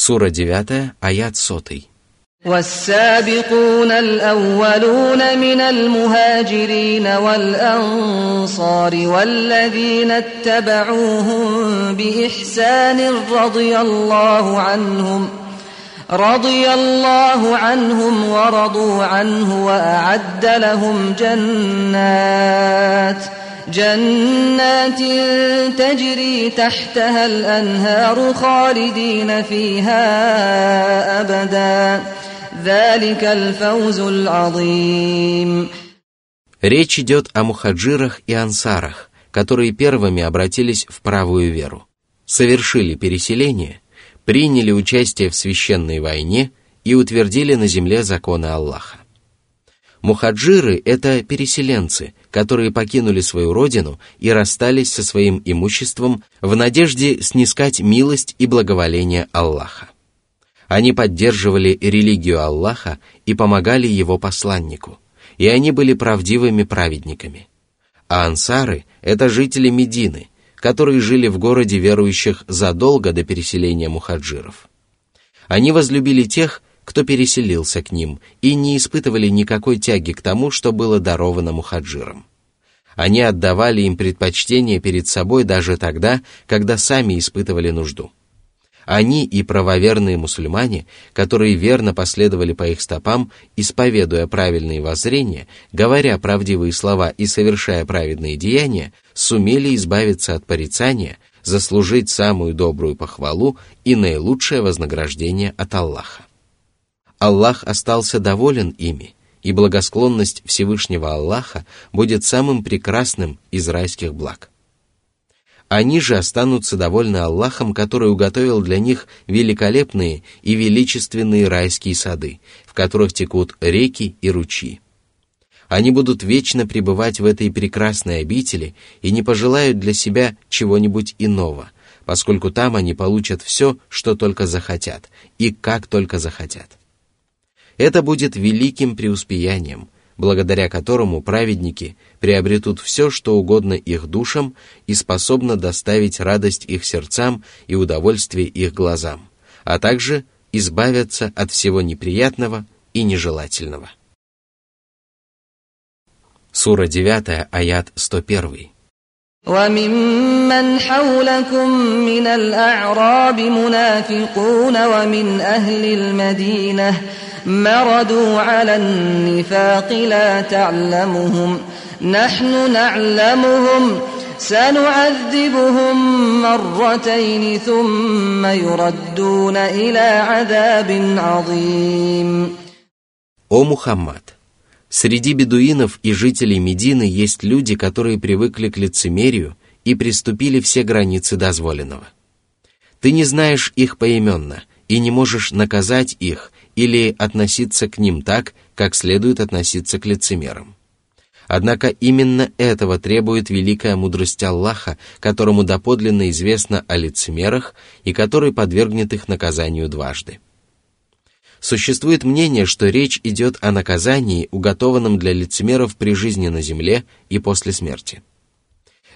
Сура 9, аят 100. والسابقون الأولون من المهاجرين والأنصار والذين اتبعوهم بإحسان رضي الله عنهم رضي الله عنهم ورضوا عنه وأعد لهم جنات جنات تجري تحتها الأنهار خالدين فيها أبداً Речь идет о мухаджирах и ансарах, которые первыми обратились в правую веру, совершили переселение, приняли участие в священной войне и утвердили на земле законы Аллаха. Мухаджиры – это переселенцы, которые покинули свою родину и расстались со своим имуществом в надежде снискать милость и благоволение Аллаха. Они поддерживали религию Аллаха и помогали его посланнику, и они были правдивыми праведниками. А ансары – это жители Медины, которые жили в городе верующих задолго до переселения мухаджиров. Они возлюбили тех, кто переселился к ним, и не испытывали никакой тяги к тому, что было даровано мухаджирам. Они отдавали им предпочтение перед собой даже тогда, когда сами испытывали нужду – они и правоверные мусульмане, которые верно последовали по их стопам, исповедуя правильные воззрения, говоря правдивые слова и совершая праведные деяния, сумели избавиться от порицания, заслужить самую добрую похвалу и наилучшее вознаграждение от Аллаха. Аллах остался доволен ими, и благосклонность Всевышнего Аллаха будет самым прекрасным из райских благ. Они же останутся довольны Аллахом, который уготовил для них великолепные и величественные райские сады, в которых текут реки и ручьи. Они будут вечно пребывать в этой прекрасной обители и не пожелают для себя чего-нибудь иного, поскольку там они получат все, что только захотят, и как только захотят. Это будет великим преуспеянием – благодаря которому праведники приобретут все, что угодно их душам и способно доставить радость их сердцам и удовольствие их глазам, а также избавятся от всего неприятного и нежелательного. Сура 9, аят 101. وممن حولكم من الأعراب منافقون ومن أهل المدينة مردوا على النفاق لا تعلمهم نحن نعلمهم سنعذبهم مرتين ثم يردون إلى عذاب عظيم О Мухаммад! Среди бедуинов и жителей Медины есть люди, которые привыкли к лицемерию и приступили все границы дозволенного. Ты не знаешь их поименно и не можешь наказать их или относиться к ним так, как следует относиться к лицемерам. Однако именно этого требует великая мудрость Аллаха, которому доподлинно известно о лицемерах и который подвергнет их наказанию дважды. Существует мнение, что речь идет о наказании, уготованном для лицемеров при жизни на земле и после смерти.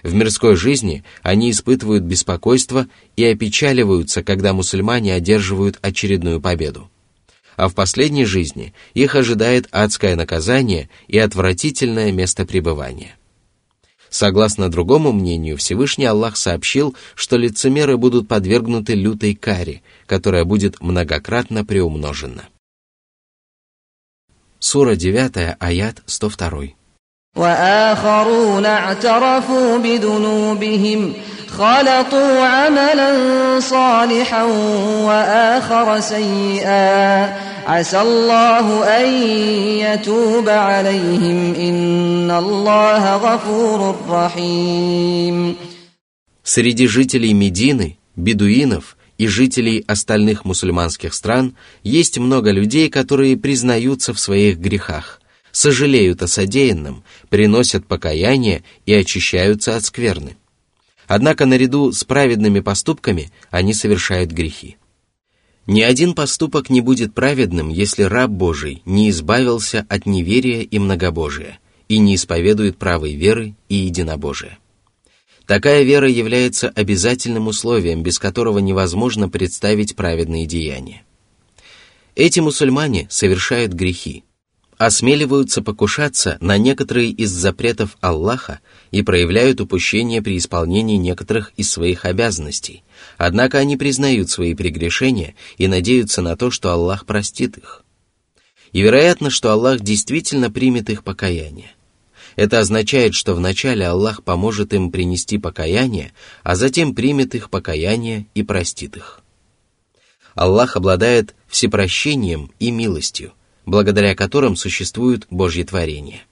В мирской жизни они испытывают беспокойство и опечаливаются, когда мусульмане одерживают очередную победу а в последней жизни их ожидает адское наказание и отвратительное место пребывания. Согласно другому мнению, Всевышний Аллах сообщил, что лицемеры будут подвергнуты лютой каре, которая будет многократно приумножена. Сура 9, аят 102. وآخرون اعترفوا بذنوبهم خلطوا عملا صالحا وآخر سيئا عسى الله أن يتوب عليهم إن الله غفور رحيم Среди жителей Медины, бедуинов и жителей остальных мусульманских стран есть много людей, которые признаются в своих грехах, сожалеют о содеянном, приносят покаяние и очищаются от скверны. Однако наряду с праведными поступками они совершают грехи. Ни один поступок не будет праведным, если раб Божий не избавился от неверия и многобожия и не исповедует правой веры и единобожия. Такая вера является обязательным условием, без которого невозможно представить праведные деяния. Эти мусульмане совершают грехи, осмеливаются покушаться на некоторые из запретов Аллаха и проявляют упущение при исполнении некоторых из своих обязанностей, однако они признают свои прегрешения и надеются на то, что Аллах простит их. И вероятно, что Аллах действительно примет их покаяние. Это означает, что вначале Аллах поможет им принести покаяние, а затем примет их покаяние и простит их. Аллах обладает всепрощением и милостью, благодаря которым существуют Божьи творения.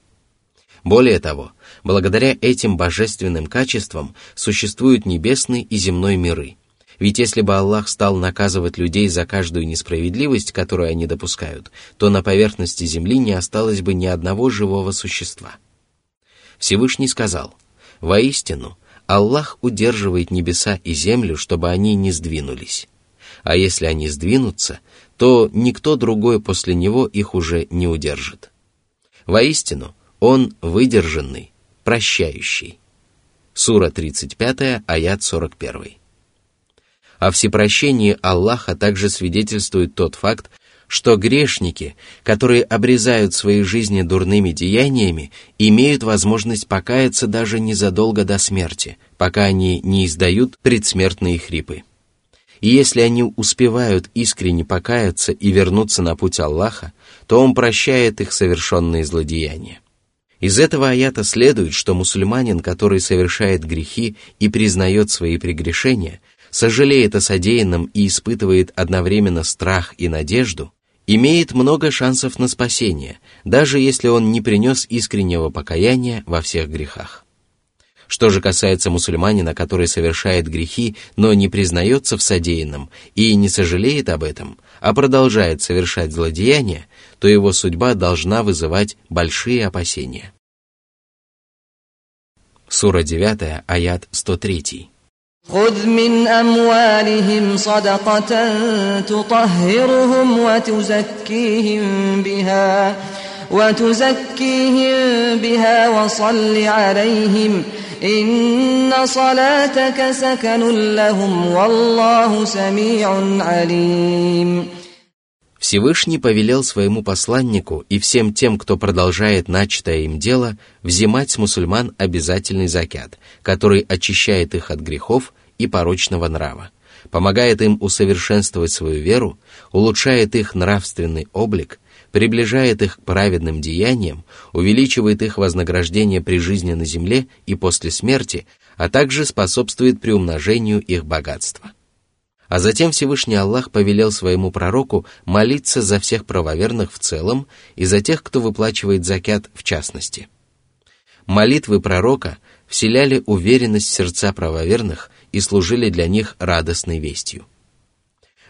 Более того, благодаря этим божественным качествам существуют небесный и земной миры. Ведь если бы Аллах стал наказывать людей за каждую несправедливость, которую они допускают, то на поверхности земли не осталось бы ни одного живого существа. Всевышний сказал, «Воистину, Аллах удерживает небеса и землю, чтобы они не сдвинулись. А если они сдвинутся, то никто другой после него их уже не удержит. Воистину, он выдержанный, прощающий. Сура 35, аят 41. О всепрощении Аллаха также свидетельствует тот факт, что грешники, которые обрезают свои жизни дурными деяниями, имеют возможность покаяться даже незадолго до смерти, пока они не издают предсмертные хрипы. И если они успевают искренне покаяться и вернуться на путь Аллаха, то Он прощает их совершенные злодеяния. Из этого аята следует, что мусульманин, который совершает грехи и признает свои прегрешения, сожалеет о содеянном и испытывает одновременно страх и надежду, имеет много шансов на спасение, даже если он не принес искреннего покаяния во всех грехах. Что же касается мусульманина, который совершает грехи, но не признается в содеянном и не сожалеет об этом, а продолжает совершать злодеяния, то его судьба должна вызывать большие опасения. Сура 9, аят 103. خذ من أموالهم صدقة تطهرهم وتزكيهم بها وتزكيهم بها وصل عليهم ۖ إن صلاتك سكن لهم والله سميع عليم Всевышний повелел своему посланнику и всем тем, кто продолжает начатое им дело, взимать с мусульман обязательный закят, который очищает их от грехов и порочного нрава, помогает им усовершенствовать свою веру, улучшает их нравственный облик приближает их к праведным деяниям, увеличивает их вознаграждение при жизни на земле и после смерти, а также способствует приумножению их богатства. А затем Всевышний Аллах повелел своему пророку молиться за всех правоверных в целом и за тех, кто выплачивает закят в частности. Молитвы пророка вселяли уверенность в сердца правоверных и служили для них радостной вестью.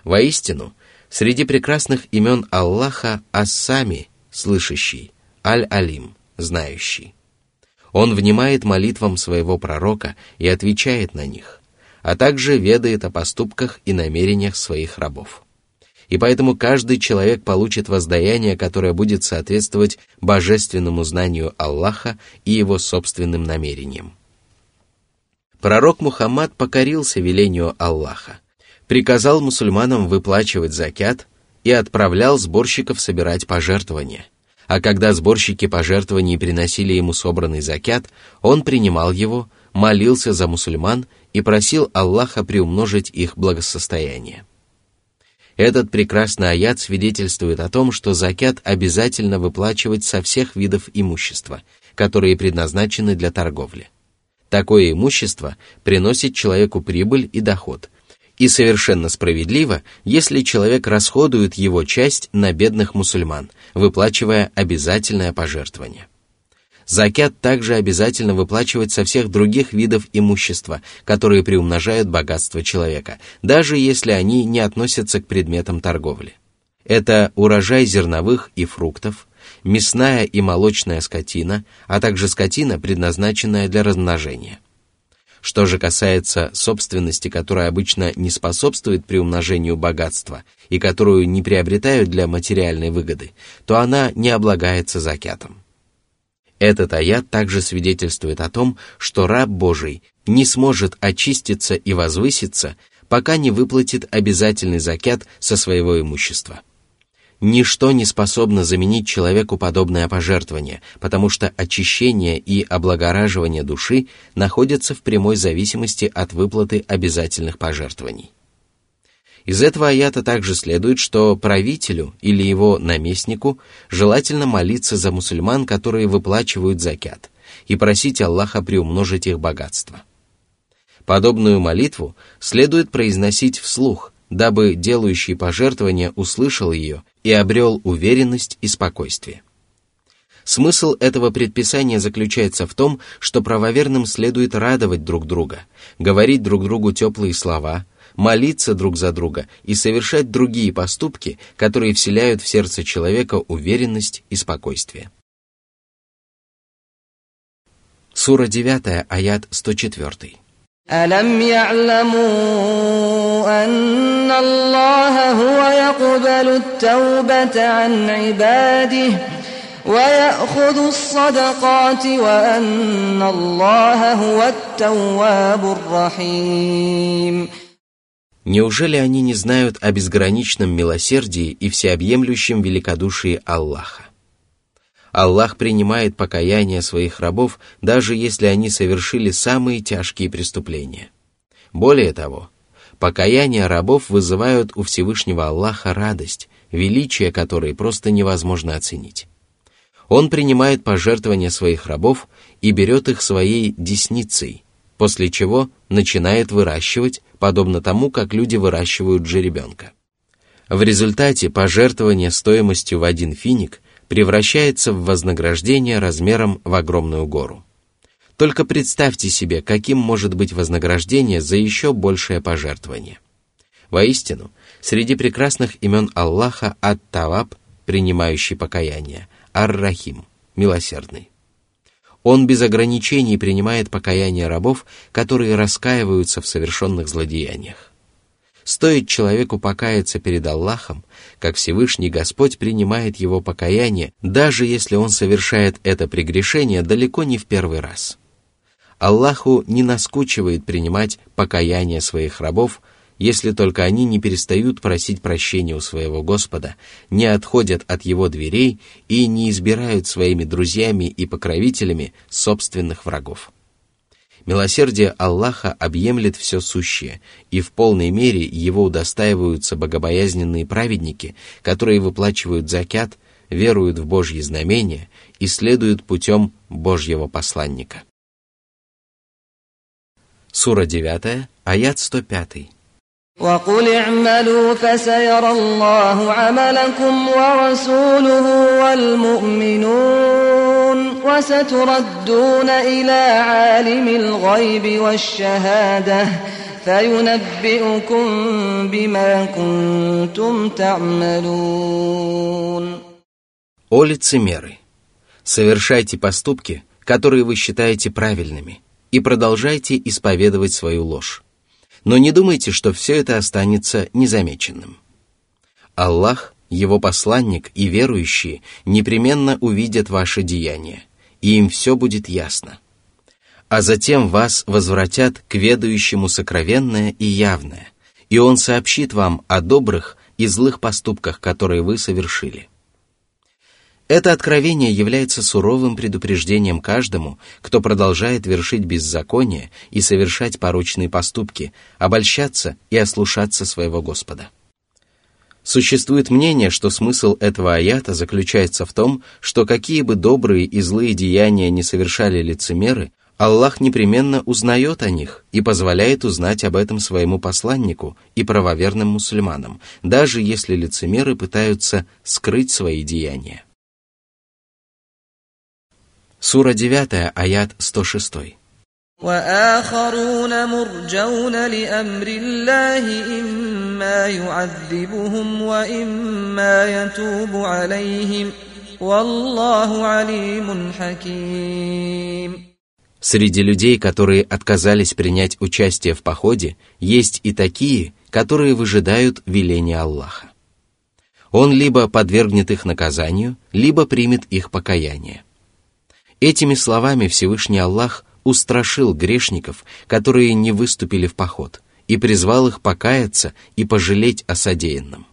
Воистину, Среди прекрасных имен Аллаха Ассами, слышащий, Аль-Алим, знающий. Он внимает молитвам своего пророка и отвечает на них, а также ведает о поступках и намерениях своих рабов. И поэтому каждый человек получит воздаяние, которое будет соответствовать божественному знанию Аллаха и его собственным намерениям. Пророк Мухаммад покорился велению Аллаха, приказал мусульманам выплачивать закят и отправлял сборщиков собирать пожертвования. А когда сборщики пожертвований приносили ему собранный закят, он принимал его, молился за мусульман и просил Аллаха приумножить их благосостояние. Этот прекрасный аят свидетельствует о том, что закят обязательно выплачивать со всех видов имущества, которые предназначены для торговли. Такое имущество приносит человеку прибыль и доход, и совершенно справедливо, если человек расходует его часть на бедных мусульман, выплачивая обязательное пожертвование. Закят также обязательно выплачивать со всех других видов имущества, которые приумножают богатство человека, даже если они не относятся к предметам торговли. Это урожай зерновых и фруктов, мясная и молочная скотина, а также скотина, предназначенная для размножения. Что же касается собственности, которая обычно не способствует приумножению богатства и которую не приобретают для материальной выгоды, то она не облагается закятом. Этот аят также свидетельствует о том, что раб Божий не сможет очиститься и возвыситься, пока не выплатит обязательный закят со своего имущества. Ничто не способно заменить человеку подобное пожертвование, потому что очищение и облагораживание души находятся в прямой зависимости от выплаты обязательных пожертвований. Из этого аята также следует, что правителю или его наместнику желательно молиться за мусульман, которые выплачивают закят, и просить Аллаха приумножить их богатство. Подобную молитву следует произносить вслух, дабы делающий пожертвование услышал ее и обрел уверенность и спокойствие. Смысл этого предписания заключается в том, что правоверным следует радовать друг друга, говорить друг другу теплые слова, молиться друг за друга и совершать другие поступки, которые вселяют в сердце человека уверенность и спокойствие. Сура 9, аят 104. ألم يعلموا أن الله هو يقبل التوبة عن عباده ويأخذ الصدقات وأن الله هو التواب الرحيم Неужели они не знают о безграничном милосердии и всеобъемлющем великодушии Аллаха? Аллах принимает покаяние своих рабов, даже если они совершили самые тяжкие преступления. Более того, покаяние рабов вызывают у Всевышнего Аллаха радость, величие которой просто невозможно оценить. Он принимает пожертвования своих рабов и берет их своей десницей, после чего начинает выращивать, подобно тому, как люди выращивают жеребенка. В результате пожертвования стоимостью в один финик превращается в вознаграждение размером в огромную гору. Только представьте себе, каким может быть вознаграждение за еще большее пожертвование. Воистину, среди прекрасных имен Аллаха Ат-Таваб, принимающий покаяние, Ар-Рахим, милосердный. Он без ограничений принимает покаяние рабов, которые раскаиваются в совершенных злодеяниях. Стоит человеку покаяться перед Аллахом, как Всевышний Господь принимает его покаяние, даже если он совершает это прегрешение далеко не в первый раз. Аллаху не наскучивает принимать покаяние своих рабов, если только они не перестают просить прощения у своего Господа, не отходят от его дверей и не избирают своими друзьями и покровителями собственных врагов. Милосердие Аллаха объемлет все сущее, и в полной мере его удостаиваются богобоязненные праведники, которые выплачивают закят, веруют в Божьи знамения и следуют путем Божьего посланника. Сура 9, аят 105. وقل اعملوا فسيرى الله عملكم ورسوله والمؤمنون وستردون إلى عالم الغيب والشهادة فينبئكم بما كنتم تعملون О лицемеры! Совершайте поступки, которые вы считаете правильными, и продолжайте исповедовать свою ложь. но не думайте, что все это останется незамеченным. Аллах, Его посланник и верующие непременно увидят ваши деяния, и им все будет ясно. А затем вас возвратят к ведающему сокровенное и явное, и Он сообщит вам о добрых и злых поступках, которые вы совершили. Это откровение является суровым предупреждением каждому, кто продолжает вершить беззаконие и совершать порочные поступки, обольщаться и ослушаться своего Господа. Существует мнение, что смысл этого аята заключается в том, что какие бы добрые и злые деяния не совершали лицемеры, Аллах непременно узнает о них и позволяет узнать об этом своему посланнику и правоверным мусульманам, даже если лицемеры пытаются скрыть свои деяния. Сура 9, аят 106. وآخرون مرجون لأمر الله إما يعذبهم وإما يتوب عليهم والله عليم حكيم Среди людей, которые отказались принять участие в походе, есть и такие, которые выжидают веления Аллаха. Он либо подвергнет их наказанию, либо примет их покаяние. Этими словами Всевышний Аллах устрашил грешников, которые не выступили в поход, и призвал их покаяться и пожалеть о содеянном.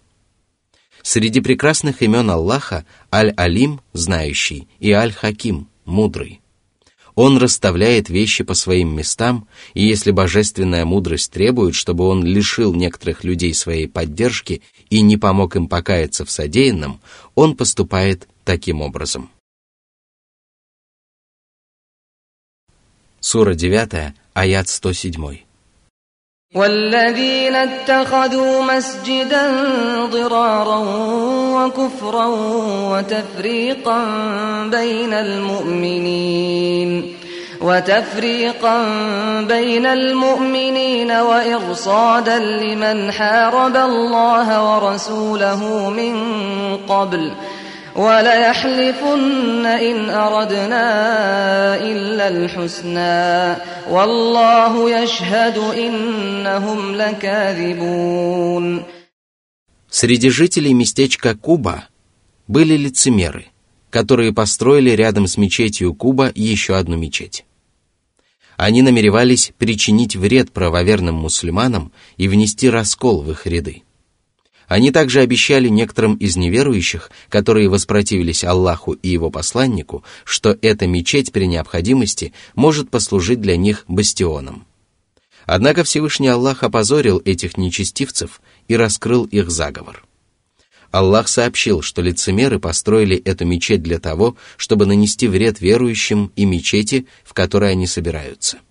Среди прекрасных имен Аллаха Аль-Алим, знающий, и Аль-Хаким, мудрый. Он расставляет вещи по своим местам, и если божественная мудрость требует, чтобы он лишил некоторых людей своей поддержки и не помог им покаяться в содеянном, он поступает таким образом. Сура 9, аят 107. والذين اتخذوا مسجدا ضرارا وكفرا وتفريقا بين المؤمنين وتفريقا بين المؤمنين وإرصادا لمن حارب الله ورسوله من قبل ۖ وليحلفن إن أردنا إلا الحسنى والله يشهد إنهم لكاذبون Среди жителей местечка Куба были лицемеры, которые построили рядом с мечетью Куба еще одну мечеть. Они намеревались причинить вред правоверным мусульманам и внести раскол в их ряды. Они также обещали некоторым из неверующих, которые воспротивились Аллаху и его посланнику, что эта мечеть при необходимости может послужить для них бастионом. Однако Всевышний Аллах опозорил этих нечестивцев и раскрыл их заговор. Аллах сообщил, что лицемеры построили эту мечеть для того, чтобы нанести вред верующим и мечети, в которой они собираются –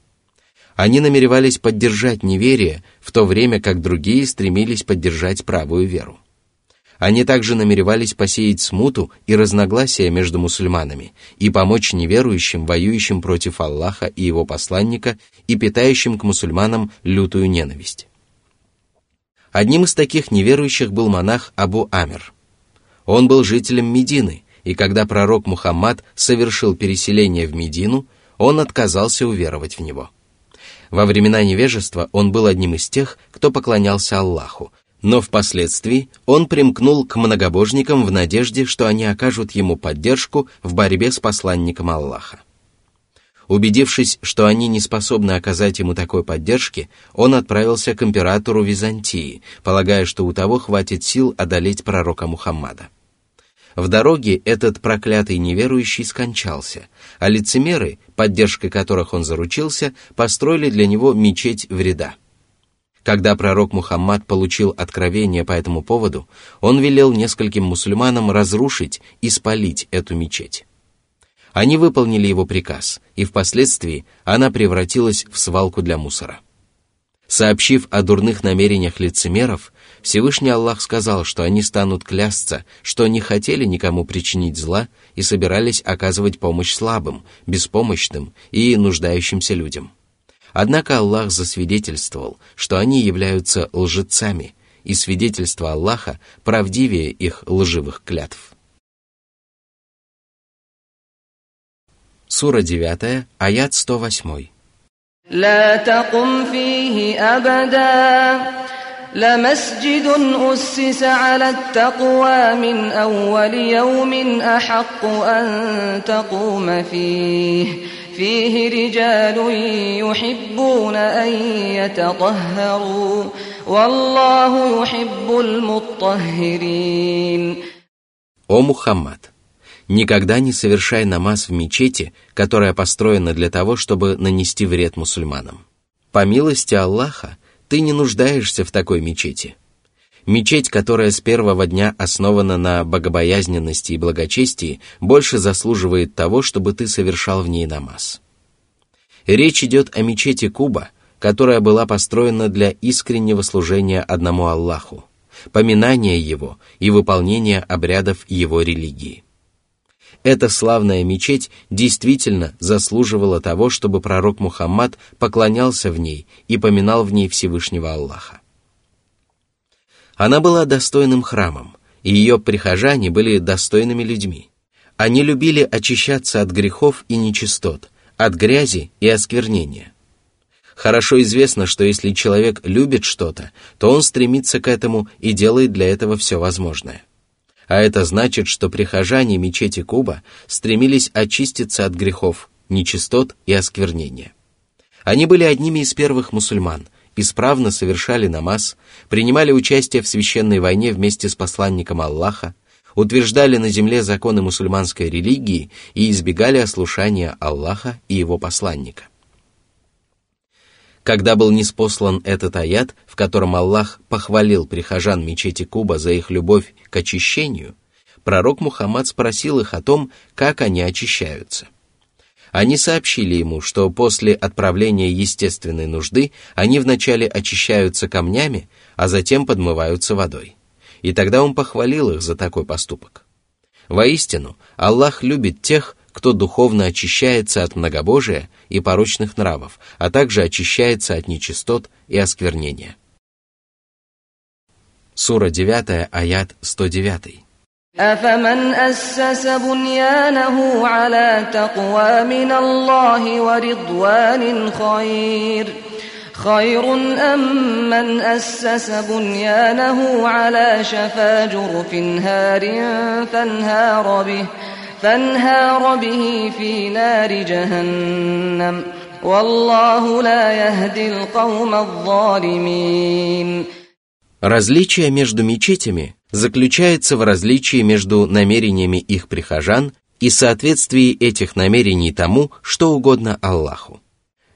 они намеревались поддержать неверие, в то время как другие стремились поддержать правую веру. Они также намеревались посеять смуту и разногласия между мусульманами и помочь неверующим, воюющим против Аллаха и его посланника и питающим к мусульманам лютую ненависть. Одним из таких неверующих был монах Абу Амир. Он был жителем Медины, и когда пророк Мухаммад совершил переселение в Медину, он отказался уверовать в него – во времена невежества он был одним из тех, кто поклонялся Аллаху, но впоследствии он примкнул к многобожникам в надежде, что они окажут ему поддержку в борьбе с посланником Аллаха. Убедившись, что они не способны оказать ему такой поддержки, он отправился к императору Византии, полагая, что у того хватит сил одолеть пророка Мухаммада. В дороге этот проклятый неверующий скончался, а лицемеры, поддержкой которых он заручился, построили для него мечеть вреда. Когда пророк Мухаммад получил откровение по этому поводу, он велел нескольким мусульманам разрушить и спалить эту мечеть. Они выполнили его приказ, и впоследствии она превратилась в свалку для мусора. Сообщив о дурных намерениях лицемеров, Всевышний Аллах сказал, что они станут клясться, что не хотели никому причинить зла и собирались оказывать помощь слабым, беспомощным и нуждающимся людям. Однако Аллах засвидетельствовал, что они являются лжецами, и свидетельство Аллаха правдивее их лживых клятв. Сура 9, аят 108. لا تقم فيه أبدا لمسجد أسس على التقوى من أول يوم أحق أن تقوم فيه فيه رجال يحبون أن يتطهروا والله يحب المطهرين О Мухаммад! Никогда не совершай намаз в мечети, которая построена для того, чтобы нанести вред мусульманам. По милости Аллаха, ты не нуждаешься в такой мечети. Мечеть, которая с первого дня основана на богобоязненности и благочестии, больше заслуживает того, чтобы ты совершал в ней намаз. Речь идет о мечети Куба, которая была построена для искреннего служения одному Аллаху, поминания Его и выполнения обрядов Его религии. Эта славная мечеть действительно заслуживала того, чтобы пророк Мухаммад поклонялся в ней и поминал в ней Всевышнего Аллаха. Она была достойным храмом, и ее прихожане были достойными людьми. Они любили очищаться от грехов и нечистот, от грязи и осквернения. Хорошо известно, что если человек любит что-то, то он стремится к этому и делает для этого все возможное а это значит, что прихожане мечети Куба стремились очиститься от грехов нечистот и осквернения. Они были одними из первых мусульман, исправно совершали намаз, принимали участие в священной войне вместе с посланником Аллаха, утверждали на земле законы мусульманской религии и избегали ослушания Аллаха и его посланника. Когда был неспослан этот аят, в котором Аллах похвалил прихожан мечети Куба за их любовь к очищению, пророк Мухаммад спросил их о том, как они очищаются. Они сообщили ему, что после отправления естественной нужды они вначале очищаются камнями, а затем подмываются водой. И тогда он похвалил их за такой поступок. Воистину, Аллах любит тех, кто духовно очищается от многобожия и порочных нравов, а также очищается от нечистот и осквернения. Сура 9, аят 109. أفمن أسس بنيانه على تقوى من الله ورضوان خير خير أم من أسس بنيانه على شفا جرف هار فانهار به فانهار به في نار جهنم والله لا يهدي القوم الظالمين Различие между мечетями заключается в различии между намерениями их прихожан и соответствии этих намерений тому, что угодно Аллаху.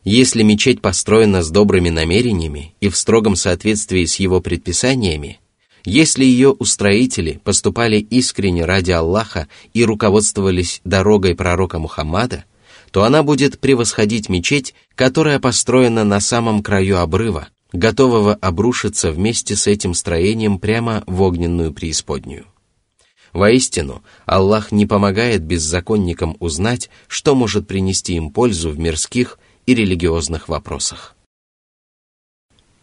Если мечеть построена с добрыми намерениями и в строгом соответствии с его предписаниями, если ее устроители поступали искренне ради Аллаха и руководствовались дорогой пророка Мухаммада, то она будет превосходить мечеть, которая построена на самом краю обрыва, готового обрушиться вместе с этим строением прямо в огненную преисподнюю. Воистину, Аллах не помогает беззаконникам узнать, что может принести им пользу в мирских и религиозных вопросах.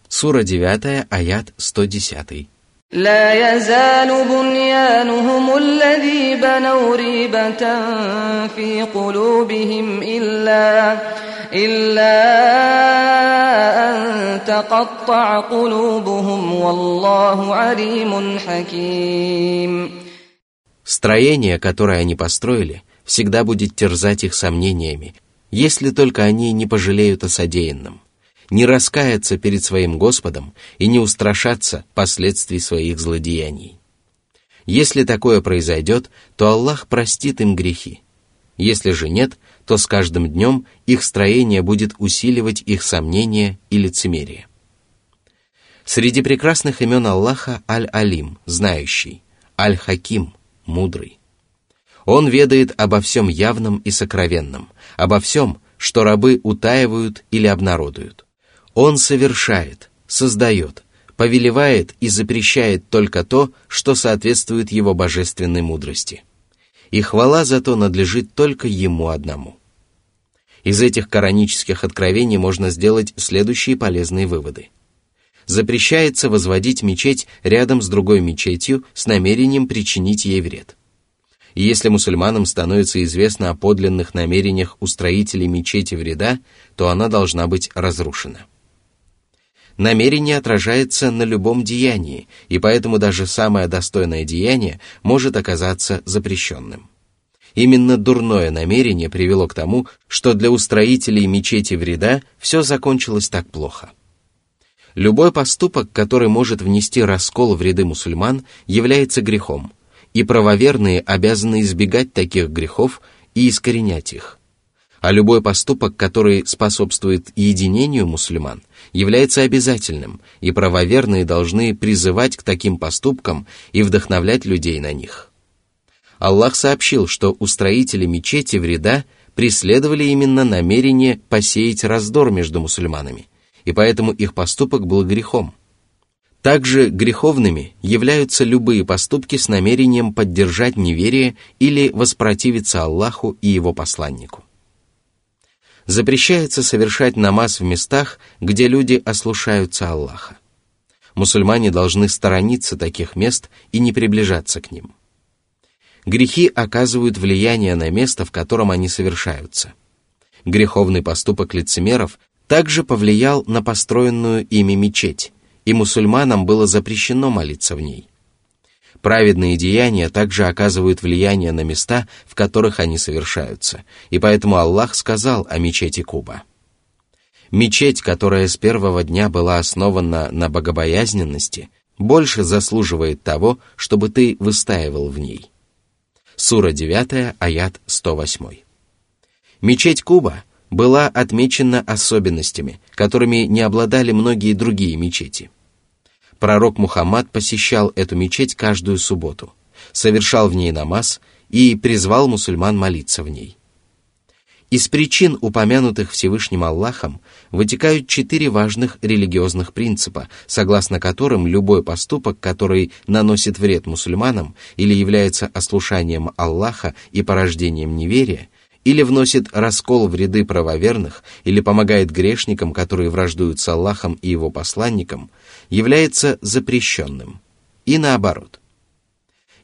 Сура 9, аят 110. لا يزال بنيانهم الذي بنوا ريبة في قلوبهم إلا إلا أن تقطع قلوبهم والله عليم حكيم Строение, которое они построили, всегда будет терзать их сомнениями, если только они не пожалеют о содеянном не раскаяться перед своим Господом и не устрашаться последствий своих злодеяний. Если такое произойдет, то Аллах простит им грехи. Если же нет, то с каждым днем их строение будет усиливать их сомнения и лицемерие. Среди прекрасных имен Аллаха Аль-Алим, знающий, Аль-Хаким, мудрый. Он ведает обо всем явном и сокровенном, обо всем, что рабы утаивают или обнародуют. Он совершает, создает, повелевает и запрещает только то, что соответствует его божественной мудрости. И хвала за то надлежит только ему одному. Из этих коранических откровений можно сделать следующие полезные выводы. Запрещается возводить мечеть рядом с другой мечетью с намерением причинить ей вред. И если мусульманам становится известно о подлинных намерениях устроителей мечети вреда, то она должна быть разрушена. Намерение отражается на любом деянии, и поэтому даже самое достойное деяние может оказаться запрещенным. Именно дурное намерение привело к тому, что для устроителей мечети вреда все закончилось так плохо. Любой поступок, который может внести раскол в ряды мусульман, является грехом, и правоверные обязаны избегать таких грехов и искоренять их а любой поступок, который способствует единению мусульман, является обязательным, и правоверные должны призывать к таким поступкам и вдохновлять людей на них. Аллах сообщил, что устроители мечети вреда преследовали именно намерение посеять раздор между мусульманами, и поэтому их поступок был грехом. Также греховными являются любые поступки с намерением поддержать неверие или воспротивиться Аллаху и его посланнику запрещается совершать намаз в местах, где люди ослушаются Аллаха. Мусульмане должны сторониться таких мест и не приближаться к ним. Грехи оказывают влияние на место, в котором они совершаются. Греховный поступок лицемеров также повлиял на построенную ими мечеть, и мусульманам было запрещено молиться в ней. Праведные деяния также оказывают влияние на места, в которых они совершаются, и поэтому Аллах сказал о мечети Куба. Мечеть, которая с первого дня была основана на богобоязненности, больше заслуживает того, чтобы ты выстаивал в ней. Сура 9, аят 108. Мечеть Куба была отмечена особенностями, которыми не обладали многие другие мечети – Пророк Мухаммад посещал эту мечеть каждую субботу, совершал в ней намаз и призвал мусульман молиться в ней. Из причин, упомянутых Всевышним Аллахом, вытекают четыре важных религиозных принципа, согласно которым любой поступок, который наносит вред мусульманам или является ослушанием Аллаха и порождением неверия, или вносит раскол в ряды правоверных, или помогает грешникам, которые враждуют с Аллахом и его посланником – является запрещенным. И наоборот.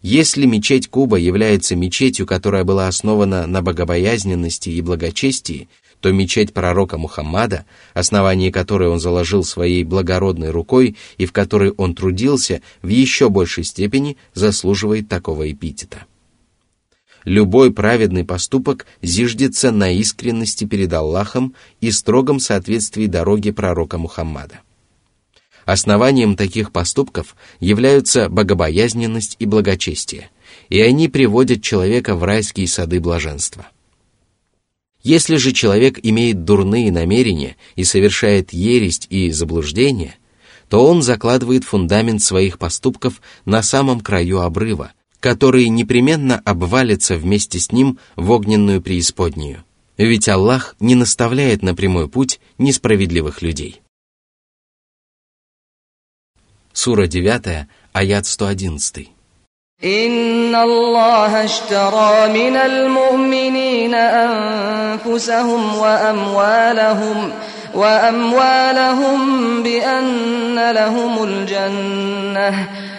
Если мечеть Куба является мечетью, которая была основана на богобоязненности и благочестии, то мечеть пророка Мухаммада, основание которой он заложил своей благородной рукой и в которой он трудился, в еще большей степени заслуживает такого эпитета. Любой праведный поступок зиждется на искренности перед Аллахом и строгом соответствии дороге пророка Мухаммада. Основанием таких поступков являются богобоязненность и благочестие, и они приводят человека в райские сады блаженства. Если же человек имеет дурные намерения и совершает ересь и заблуждение, то он закладывает фундамент своих поступков на самом краю обрыва, который непременно обвалится вместе с ним в огненную преисподнюю. Ведь Аллах не наставляет на прямой путь несправедливых людей. Сура 9, аят 111. إن الله اشترى من المؤمنين أنفسهم وأموالهم وأموالهم بأن لهم الجنة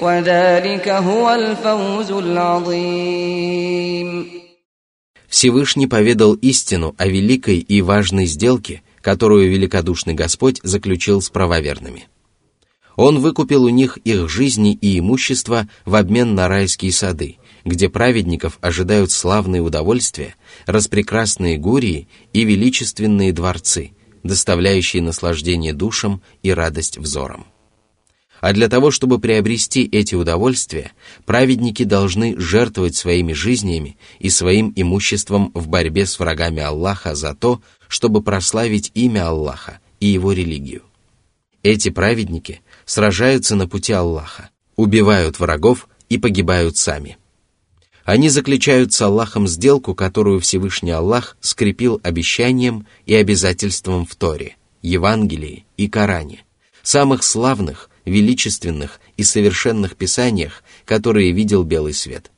وذلك هو الفوز العظيم Всевышний поведал истину о великой и важной сделке – которую великодушный Господь заключил с правоверными. Он выкупил у них их жизни и имущество в обмен на райские сады, где праведников ожидают славные удовольствия, распрекрасные гурии и величественные дворцы, доставляющие наслаждение душам и радость взорам. А для того, чтобы приобрести эти удовольствия, праведники должны жертвовать своими жизнями и своим имуществом в борьбе с врагами Аллаха за то, чтобы прославить имя Аллаха и его религию. Эти праведники сражаются на пути Аллаха, убивают врагов и погибают сами. Они заключают с Аллахом сделку, которую Всевышний Аллах скрепил обещанием и обязательством в Торе, Евангелии и Коране, самых славных, величественных и совершенных писаниях, которые видел белый свет.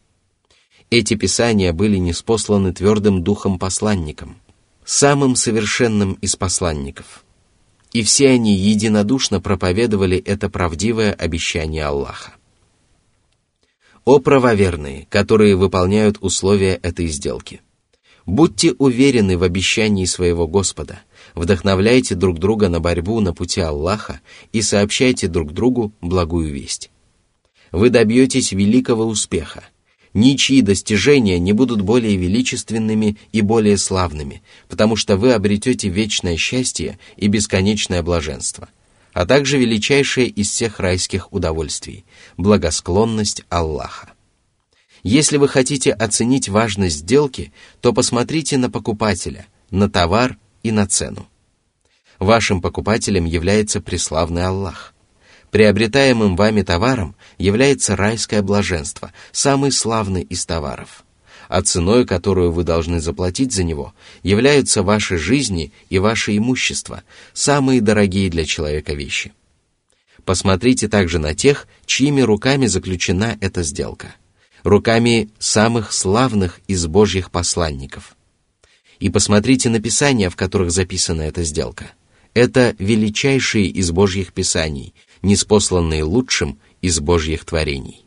Эти писания были неспосланы твердым духом посланникам, самым совершенным из посланников. И все они единодушно проповедовали это правдивое обещание Аллаха. О правоверные, которые выполняют условия этой сделки! Будьте уверены в обещании своего Господа, вдохновляйте друг друга на борьбу на пути Аллаха и сообщайте друг другу благую весть. Вы добьетесь великого успеха, ничьи достижения не будут более величественными и более славными, потому что вы обретете вечное счастье и бесконечное блаженство, а также величайшее из всех райских удовольствий – благосклонность Аллаха. Если вы хотите оценить важность сделки, то посмотрите на покупателя, на товар и на цену. Вашим покупателем является преславный Аллах. Приобретаемым вами товаром является райское блаженство, самый славный из товаров. А ценой, которую вы должны заплатить за него, являются ваши жизни и ваше имущество, самые дорогие для человека вещи. Посмотрите также на тех, чьими руками заключена эта сделка. руками самых славных из Божьих посланников. И посмотрите на писания, в которых записана эта сделка. Это величайшие из Божьих писаний, неспосланные лучшим из Божьих творений.